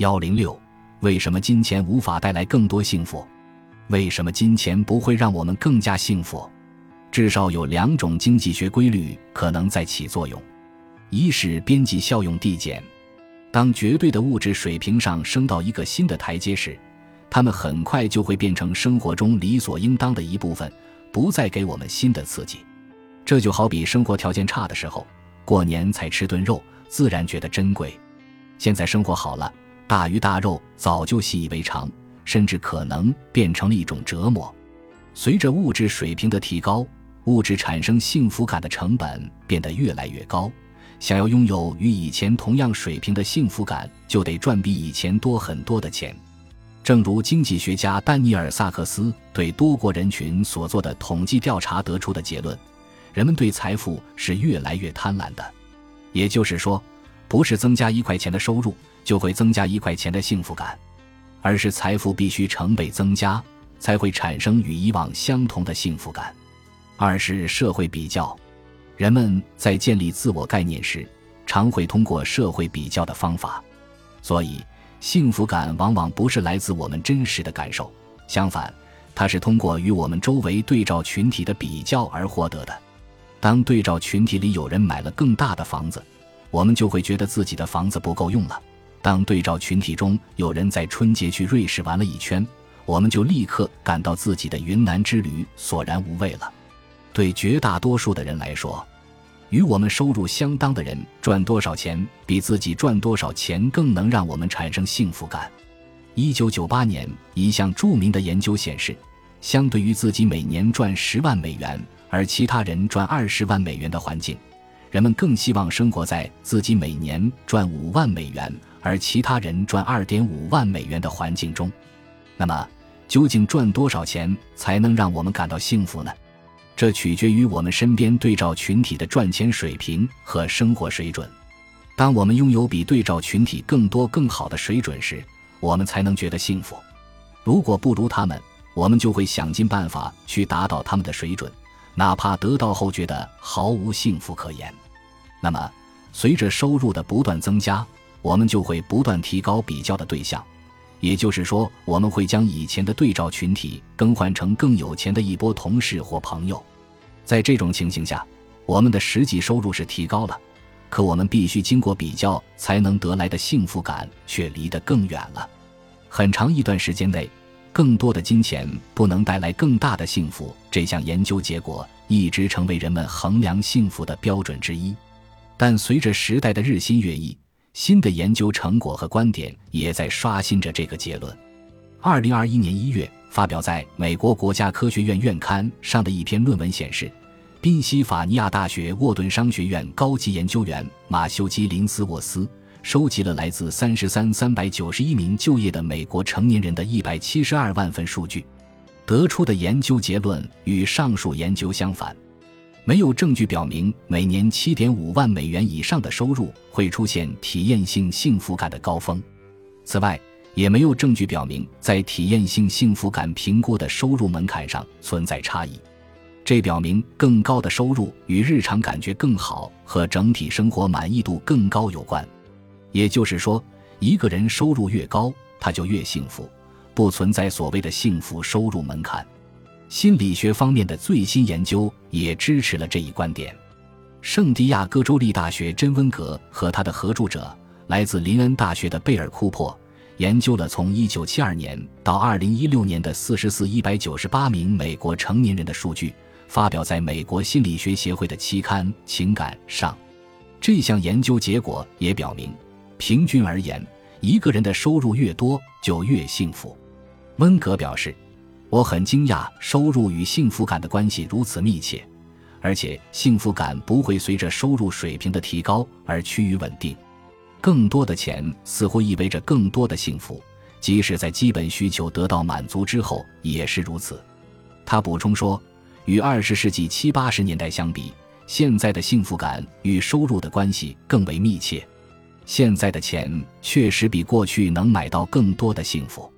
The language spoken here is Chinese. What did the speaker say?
幺零六，为什么金钱无法带来更多幸福？为什么金钱不会让我们更加幸福？至少有两种经济学规律可能在起作用：一是边际效用递减，当绝对的物质水平上升到一个新的台阶时，它们很快就会变成生活中理所应当的一部分，不再给我们新的刺激。这就好比生活条件差的时候，过年才吃顿肉，自然觉得珍贵；现在生活好了，大鱼大肉早就习以为常，甚至可能变成了一种折磨。随着物质水平的提高，物质产生幸福感的成本变得越来越高。想要拥有与以前同样水平的幸福感，就得赚比以前多很多的钱。正如经济学家丹尼尔·萨克斯对多国人群所做的统计调查得出的结论。人们对财富是越来越贪婪的，也就是说，不是增加一块钱的收入就会增加一块钱的幸福感，而是财富必须成倍增加才会产生与以往相同的幸福感。二是社会比较，人们在建立自我概念时，常会通过社会比较的方法，所以幸福感往往不是来自我们真实的感受，相反，它是通过与我们周围对照群体的比较而获得的。当对照群体里有人买了更大的房子，我们就会觉得自己的房子不够用了；当对照群体中有人在春节去瑞士玩了一圈，我们就立刻感到自己的云南之旅索然无味了。对绝大多数的人来说，与我们收入相当的人赚多少钱，比自己赚多少钱更能让我们产生幸福感。一九九八年，一项著名的研究显示，相对于自己每年赚十万美元。而其他人赚二十万美元的环境，人们更希望生活在自己每年赚五万美元，而其他人赚二点五万美元的环境中。那么，究竟赚多少钱才能让我们感到幸福呢？这取决于我们身边对照群体的赚钱水平和生活水准。当我们拥有比对照群体更多更好的水准时，我们才能觉得幸福。如果不如他们，我们就会想尽办法去达到他们的水准。哪怕得到后觉得毫无幸福可言，那么随着收入的不断增加，我们就会不断提高比较的对象，也就是说，我们会将以前的对照群体更换成更有钱的一波同事或朋友。在这种情形下，我们的实际收入是提高了，可我们必须经过比较才能得来的幸福感却离得更远了。很长一段时间内。更多的金钱不能带来更大的幸福，这项研究结果一直成为人们衡量幸福的标准之一。但随着时代的日新月异，新的研究成果和观点也在刷新着这个结论。二零二一年一月发表在美国国家科学院院刊上的一篇论文显示，宾夕法尼亚大学沃顿商学院高级研究员马修基林斯沃斯。收集了来自三十三三百九十一名就业的美国成年人的一百七十二万份数据，得出的研究结论与上述研究相反。没有证据表明每年七点五万美元以上的收入会出现体验性幸福感的高峰。此外，也没有证据表明在体验性幸福感评估的收入门槛上存在差异。这表明更高的收入与日常感觉更好和整体生活满意度更高有关。也就是说，一个人收入越高，他就越幸福，不存在所谓的幸福收入门槛。心理学方面的最新研究也支持了这一观点。圣地亚哥州立大学真温格和他的合著者，来自林恩大学的贝尔库珀，研究了从1972年到2016年的44 198名美国成年人的数据，发表在美国心理学协会的期刊《情感》上。这项研究结果也表明。平均而言，一个人的收入越多就越幸福。温格表示：“我很惊讶，收入与幸福感的关系如此密切，而且幸福感不会随着收入水平的提高而趋于稳定。更多的钱似乎意味着更多的幸福，即使在基本需求得到满足之后也是如此。”他补充说：“与二十世纪七八十年代相比，现在的幸福感与收入的关系更为密切。”现在的钱确实比过去能买到更多的幸福。